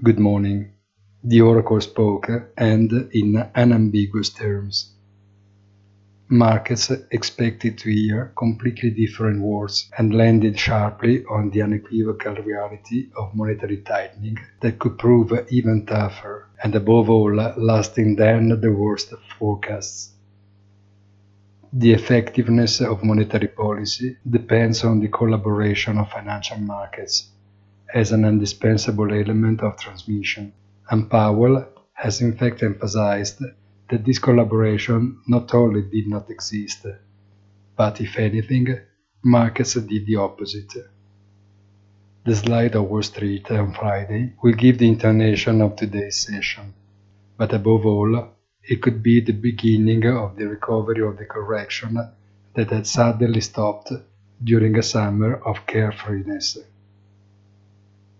Good morning. The oracle spoke and in unambiguous terms. Markets expected to hear completely different words and landed sharply on the unequivocal reality of monetary tightening that could prove even tougher and above all lasting than the worst forecasts. The effectiveness of monetary policy depends on the collaboration of financial markets as an indispensable element of transmission, and Powell has in fact emphasized that this collaboration not only did not exist, but if anything, markets did the opposite. The slide of Wall Street on Friday will give the intonation of today's session, but above all, it could be the beginning of the recovery of the correction that had suddenly stopped during a summer of carefreeness.